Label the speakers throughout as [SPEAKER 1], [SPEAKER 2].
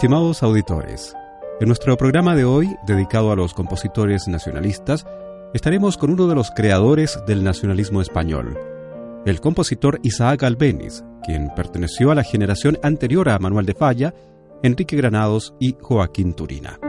[SPEAKER 1] Estimados auditores, en nuestro programa de hoy, dedicado a los compositores nacionalistas, estaremos con uno de los creadores del nacionalismo español, el compositor Isaac Albeniz, quien perteneció a la generación anterior a Manuel de Falla, Enrique Granados y Joaquín Turina.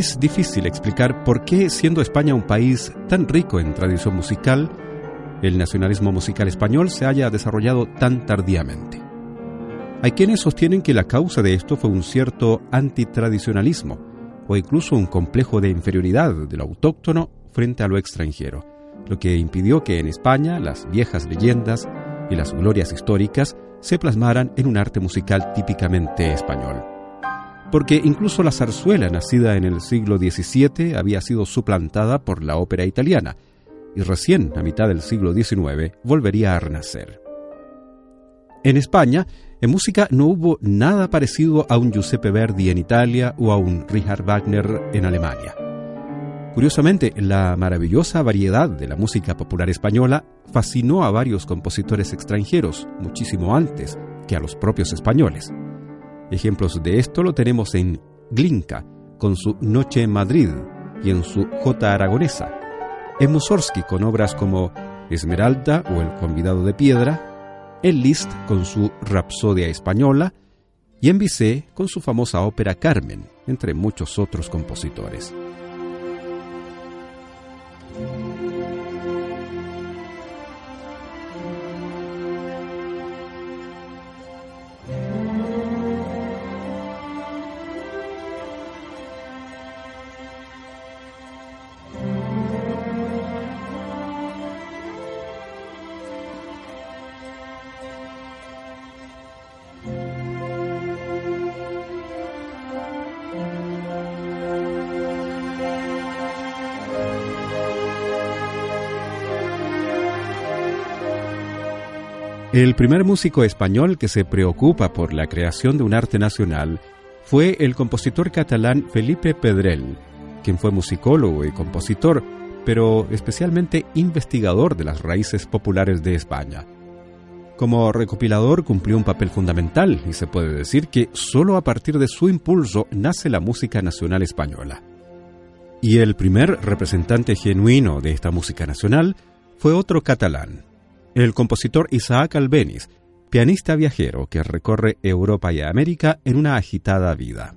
[SPEAKER 1] Es difícil explicar por qué, siendo España un país tan rico en tradición musical, el nacionalismo musical español se haya desarrollado tan tardíamente. Hay quienes sostienen que la causa de esto fue un cierto antitradicionalismo o incluso un complejo de inferioridad de lo autóctono frente a lo extranjero, lo que impidió que en España las viejas leyendas y las glorias históricas se plasmaran en un arte musical típicamente español porque incluso la zarzuela nacida en el siglo XVII había sido suplantada por la ópera italiana, y recién a mitad del siglo XIX volvería a renacer. En España, en música no hubo nada parecido a un Giuseppe Verdi en Italia o a un Richard Wagner en Alemania. Curiosamente, la maravillosa variedad de la música popular española fascinó a varios compositores extranjeros muchísimo antes que a los propios españoles. Ejemplos de esto lo tenemos en Glinka, con su Noche en Madrid, y en su J. Aragonesa, en Mussorgsky con obras como Esmeralda o El convidado de piedra, en Liszt con su Rapsodia española, y en Bizet con su famosa ópera Carmen, entre muchos otros compositores. El primer músico español que se preocupa por la creación de un arte nacional fue el compositor catalán Felipe Pedrell, quien fue musicólogo y compositor, pero especialmente investigador de las raíces populares de España. Como recopilador cumplió un papel fundamental y se puede decir que solo a partir de su impulso nace la música nacional española. Y el primer representante genuino de esta música nacional fue otro catalán, el compositor Isaac Albeniz, pianista viajero que recorre Europa y América en una agitada vida.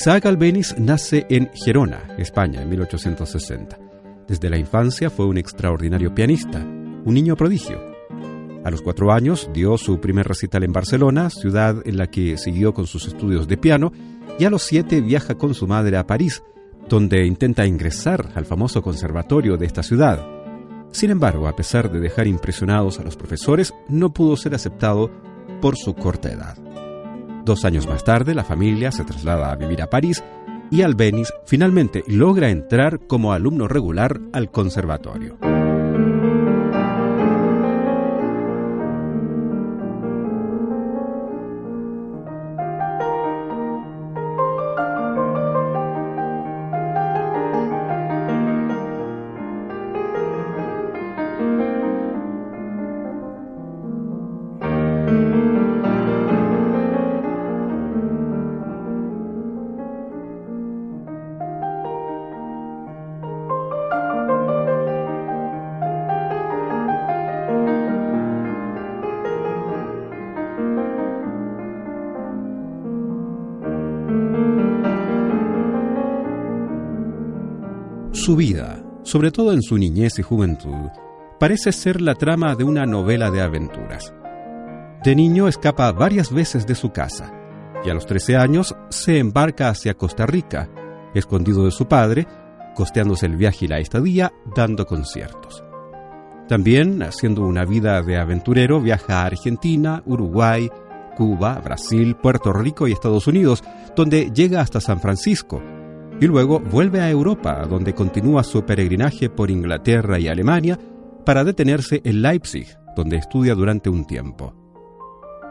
[SPEAKER 1] Isaac Albeniz nace en Gerona, España, en 1860. Desde la infancia fue un extraordinario pianista, un niño prodigio. A los cuatro años dio su primer recital en Barcelona, ciudad en la que siguió con sus estudios de piano, y a los siete viaja con su madre a París, donde intenta ingresar al famoso conservatorio de esta ciudad. Sin embargo, a pesar de dejar impresionados a los profesores, no pudo ser aceptado por su corta edad. Dos años más tarde, la familia se traslada a vivir a París y Albeniz finalmente logra entrar como alumno regular al conservatorio. Su vida, sobre todo en su niñez y juventud, parece ser la trama de una novela de aventuras. De niño escapa varias veces de su casa y a los 13 años se embarca hacia Costa Rica, escondido de su padre, costeándose el viaje y la estadía, dando conciertos. También, haciendo una vida de aventurero, viaja a Argentina, Uruguay, Cuba, Brasil, Puerto Rico y Estados Unidos, donde llega hasta San Francisco, y luego vuelve a Europa, donde continúa su peregrinaje por Inglaterra y Alemania para detenerse en Leipzig, donde estudia durante un tiempo.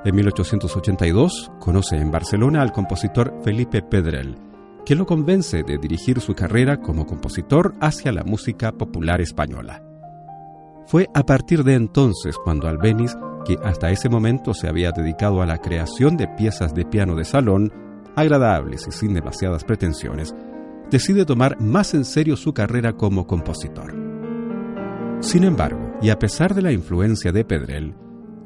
[SPEAKER 1] En 1882 conoce en Barcelona al compositor Felipe Pedrel, que lo convence de dirigir su carrera como compositor hacia la música popular española. Fue a partir de entonces cuando Albeniz, que hasta ese momento se había dedicado a la creación de piezas de piano de salón, agradables y sin demasiadas pretensiones, decide tomar más en serio su carrera como compositor. Sin embargo, y a pesar de la influencia de Pedrel,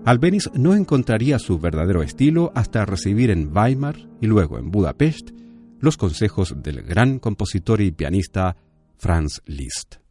[SPEAKER 1] Albeniz no encontraría su verdadero estilo hasta recibir en Weimar y luego en Budapest los consejos del gran compositor y pianista Franz Liszt.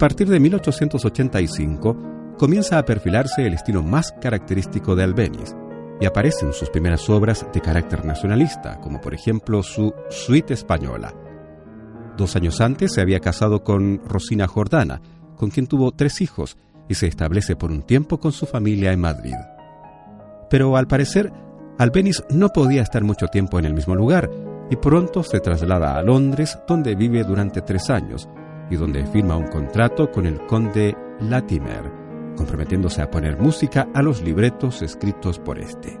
[SPEAKER 1] Partir de 1885 comienza a perfilarse el estilo más característico de Albeniz y aparecen sus primeras obras de carácter nacionalista, como por ejemplo su Suite Española. Dos años antes se había casado con Rosina Jordana, con quien tuvo tres hijos y se establece por un tiempo con su familia en Madrid. Pero al parecer, Albeniz no podía estar mucho tiempo en el mismo lugar y pronto se traslada a Londres, donde vive durante tres años, y donde firma un contrato con el conde Latimer, comprometiéndose a poner música a los libretos escritos por este.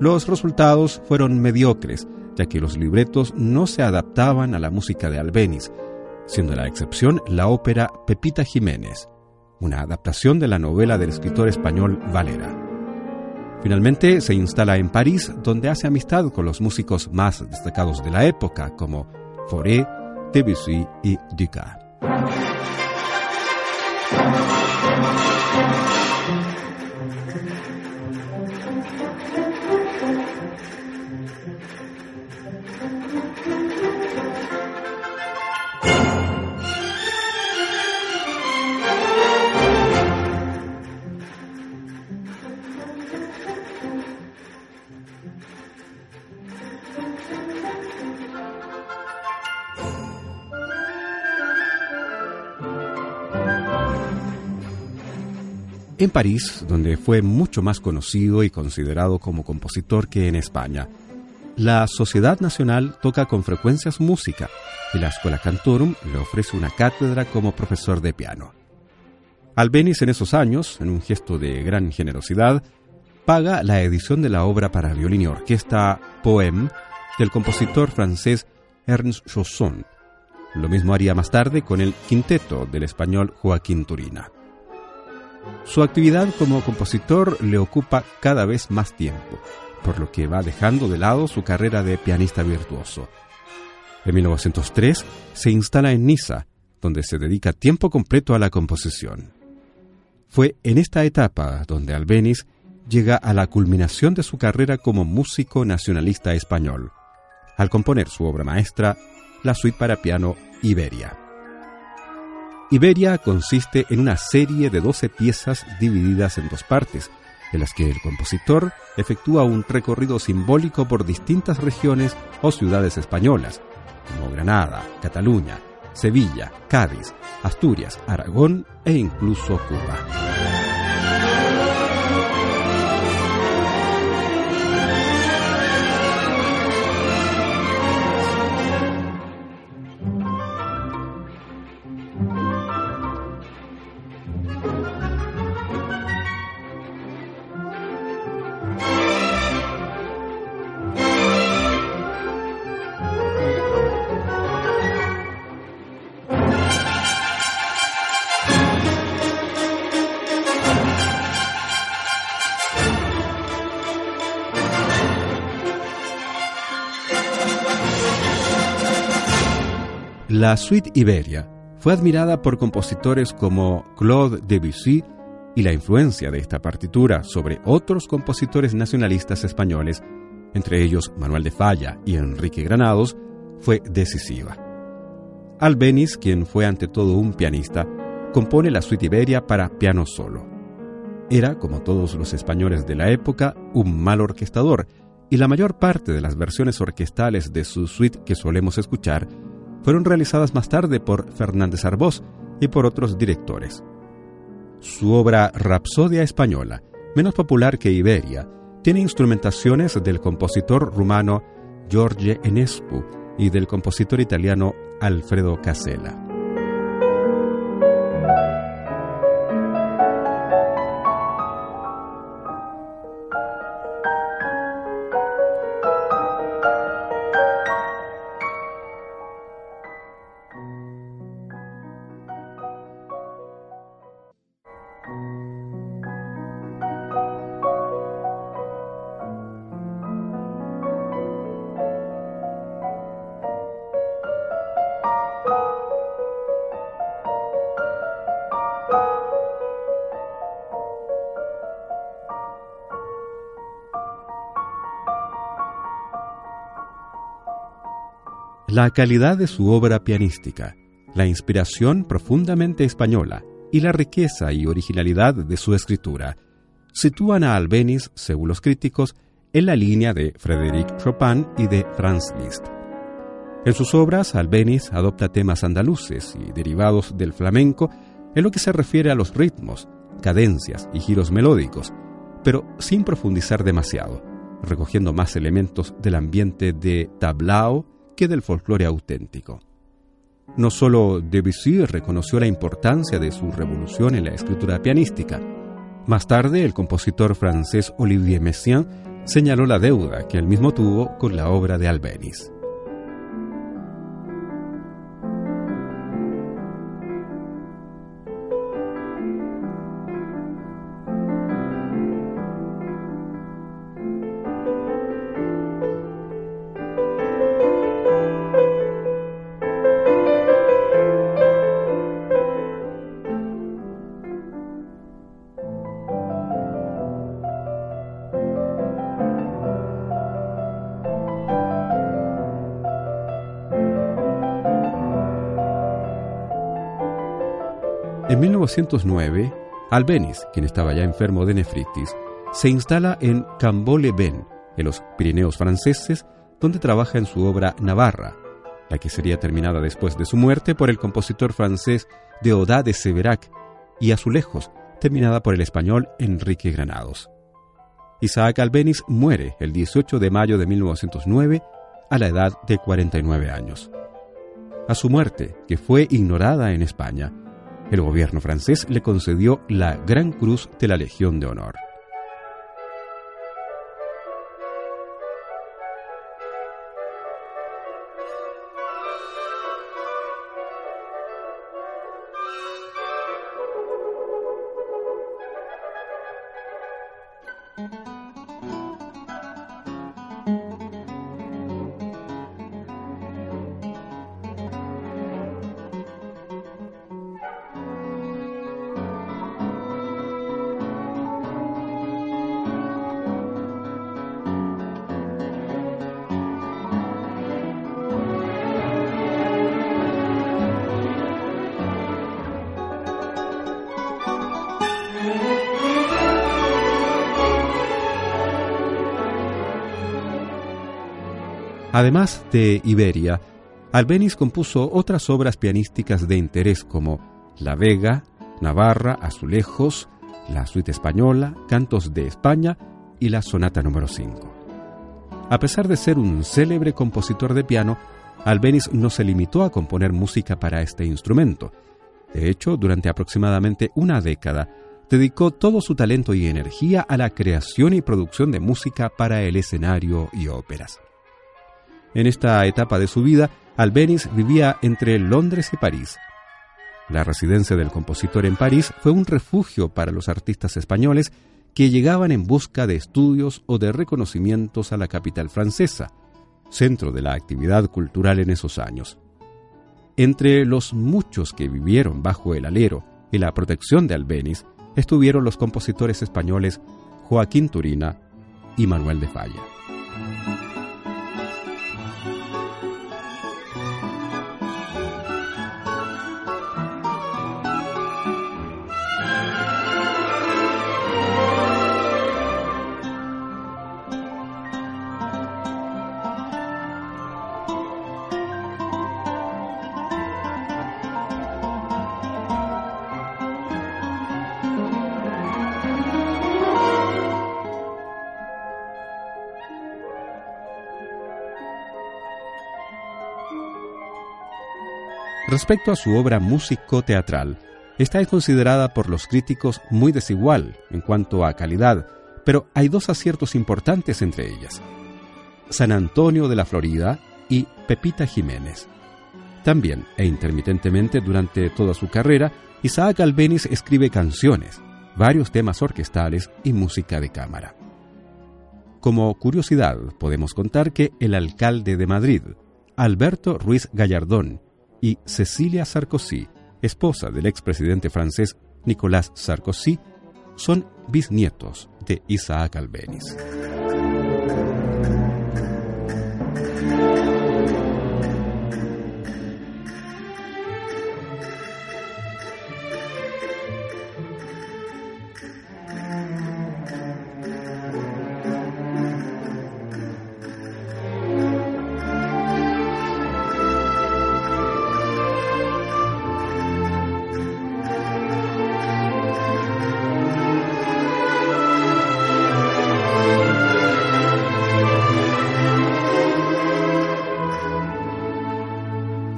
[SPEAKER 1] Los resultados fueron mediocres, ya que los libretos no se adaptaban a la música de Albeniz, siendo la excepción la ópera Pepita Jiménez, una adaptación de la novela del escritor español Valera. Finalmente se instala en París, donde hace amistad con los músicos más destacados de la época, como Fauré, Debussy y Dukas. En París, donde fue mucho más conocido y considerado como compositor que en España. La Sociedad Nacional toca con frecuencia su música y la Escuela Cantorum le ofrece una cátedra como profesor de piano. Albeniz en esos años, en un gesto de gran generosidad, paga la edición de la obra para violín y orquesta Poème del compositor francés Ernst Chausson. Lo mismo haría más tarde con el quinteto del español Joaquín Turina. Su actividad como compositor le ocupa cada vez más tiempo, por lo que va dejando de lado su carrera de pianista virtuoso. En 1903 se instala en Niza, donde se dedica tiempo completo a la composición. Fue en esta etapa donde Albeniz llega a la culminación de su carrera como músico nacionalista español, al componer su obra maestra, la suite para piano Iberia. Iberia consiste en una serie de 12 piezas divididas en dos partes, en las que el compositor efectúa un recorrido simbólico por distintas regiones o ciudades españolas, como Granada, Cataluña, Sevilla, Cádiz, Asturias, Aragón e incluso Cuba. La suite Iberia fue admirada por compositores como Claude Debussy y la influencia de esta partitura sobre otros compositores nacionalistas españoles, entre ellos Manuel de Falla y Enrique Granados, fue decisiva. Albeniz, quien fue ante todo un pianista, compone la suite Iberia para piano solo. Era, como todos los españoles de la época, un mal orquestador, y la mayor parte de las versiones orquestales de su suite que solemos escuchar fueron realizadas más tarde por Fernández Arbós y por otros directores. Su obra Rapsodia Española, menos popular que Iberia, tiene instrumentaciones del compositor rumano Giorgio Enescu y del compositor italiano Alfredo Casella. La calidad de su obra pianística, la inspiración profundamente española y la riqueza y originalidad de su escritura sitúan a Albeniz, según los críticos, en la línea de Frédéric Chopin y de Franz Liszt. En sus obras, Albeniz adopta temas andaluces y derivados del flamenco en lo que se refiere a los ritmos, cadencias y giros melódicos, pero sin profundizar demasiado, recogiendo más elementos del ambiente de tablao, que del folclore auténtico. No solo Debussy reconoció la importancia de su revolución en la escritura pianística, más tarde el compositor francés Olivier Messiaen señaló la deuda que él mismo tuvo con la obra de Albéniz. 1909, Albeniz, quien estaba ya enfermo de nefritis, se instala en Cambole-Ben, en los Pirineos franceses, donde trabaja en su obra Navarra, la que sería terminada después de su muerte por el compositor francés Deodat de Severac, y Azulejos, terminada por el español Enrique Granados. Isaac Albeniz muere el 18 de mayo de 1909 a la edad de 49 años. A su muerte, que fue ignorada en España, el gobierno francés le concedió la Gran Cruz de la Legión de Honor. Además de Iberia, Albeniz compuso otras obras pianísticas de interés como La Vega, Navarra, Azulejos, la Suite Española, Cantos de España y la Sonata número 5. A pesar de ser un célebre compositor de piano, Albeniz no se limitó a componer música para este instrumento. De hecho, durante aproximadamente una década, dedicó todo su talento y energía a la creación y producción de música para el escenario y óperas. En esta etapa de su vida, Albeniz vivía entre Londres y París. La residencia del compositor en París fue un refugio para los artistas españoles que llegaban en busca de estudios o de reconocimientos a la capital francesa, centro de la actividad cultural en esos años. Entre los muchos que vivieron bajo el alero y la protección de Albeniz estuvieron los compositores españoles Joaquín Turina y Manuel de Falla. Respecto a su obra músico-teatral, esta es considerada por los críticos muy desigual en cuanto a calidad, pero hay dos aciertos importantes entre ellas. San Antonio de la Florida y Pepita Jiménez. También e intermitentemente durante toda su carrera, Isaac Albeniz escribe canciones, varios temas orquestales y música de cámara. Como curiosidad, podemos contar que el alcalde de Madrid, Alberto Ruiz Gallardón, y Cecilia Sarkozy, esposa del expresidente francés Nicolas Sarkozy, son bisnietos de Isaac Albeniz.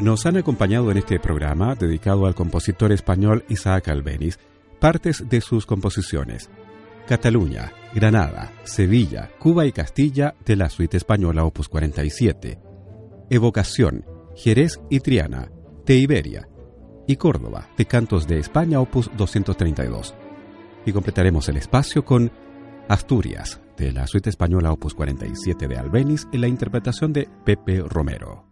[SPEAKER 1] Nos han acompañado en este programa dedicado al compositor español Isaac Albeniz partes de sus composiciones. Cataluña, Granada, Sevilla, Cuba y Castilla de la suite española Opus 47. Evocación, Jerez y Triana, de Iberia. Y Córdoba, de Cantos de España Opus 232. Y completaremos el espacio con Asturias, de la suite española Opus 47 de Albeniz en la interpretación de Pepe Romero.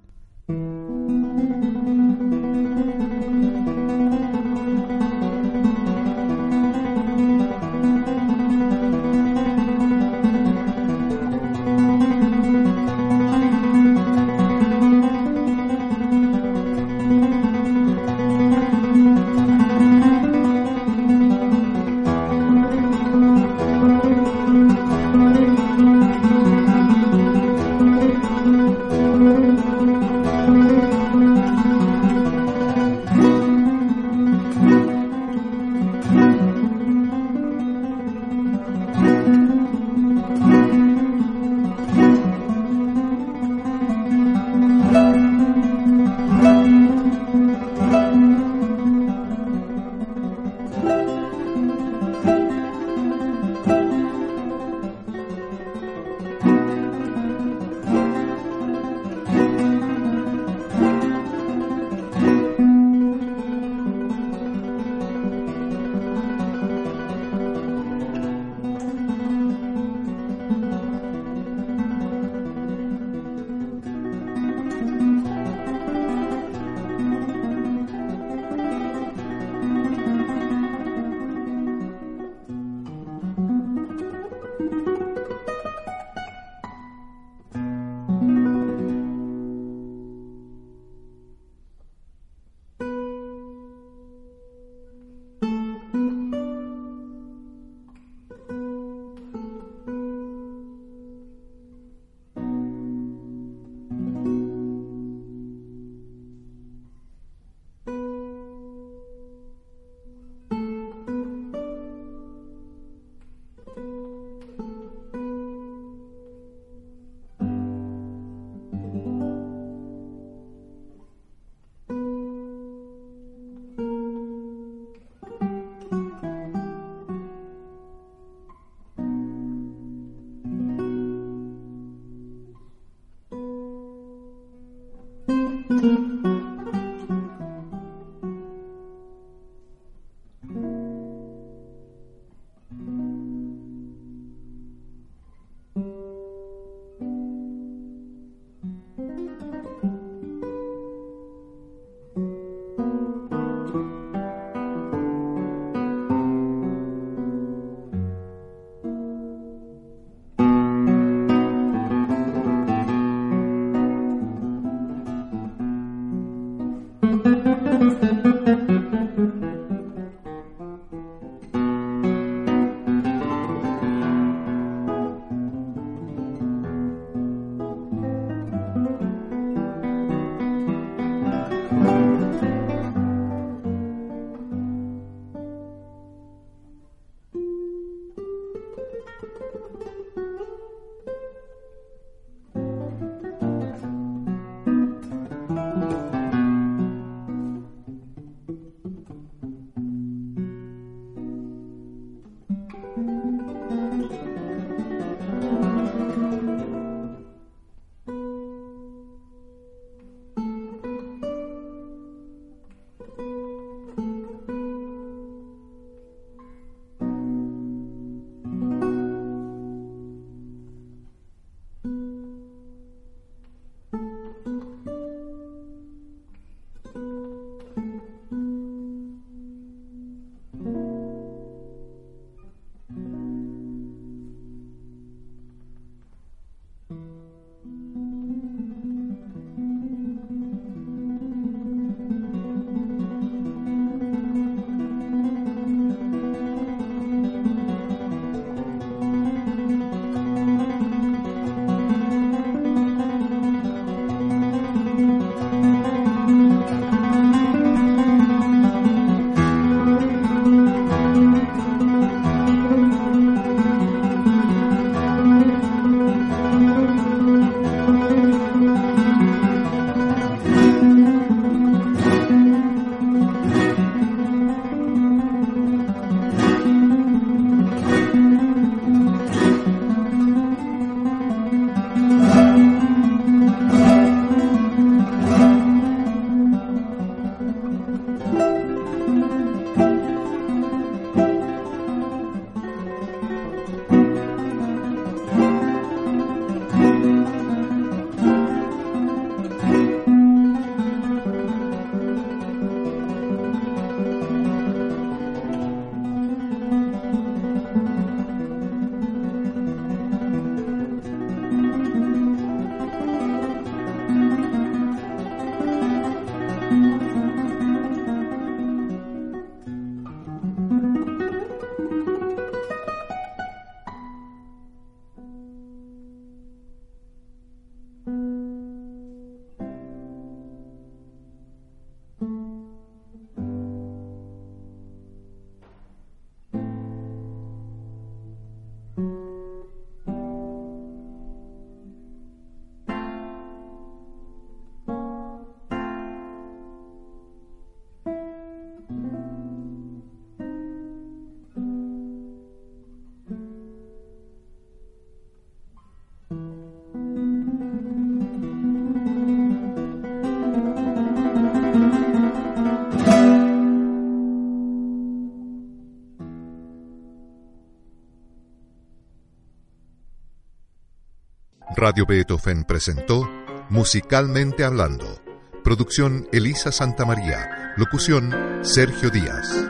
[SPEAKER 2] Radio Beethoven presentó Musicalmente Hablando. Producción Elisa Santamaría. Locución Sergio Díaz.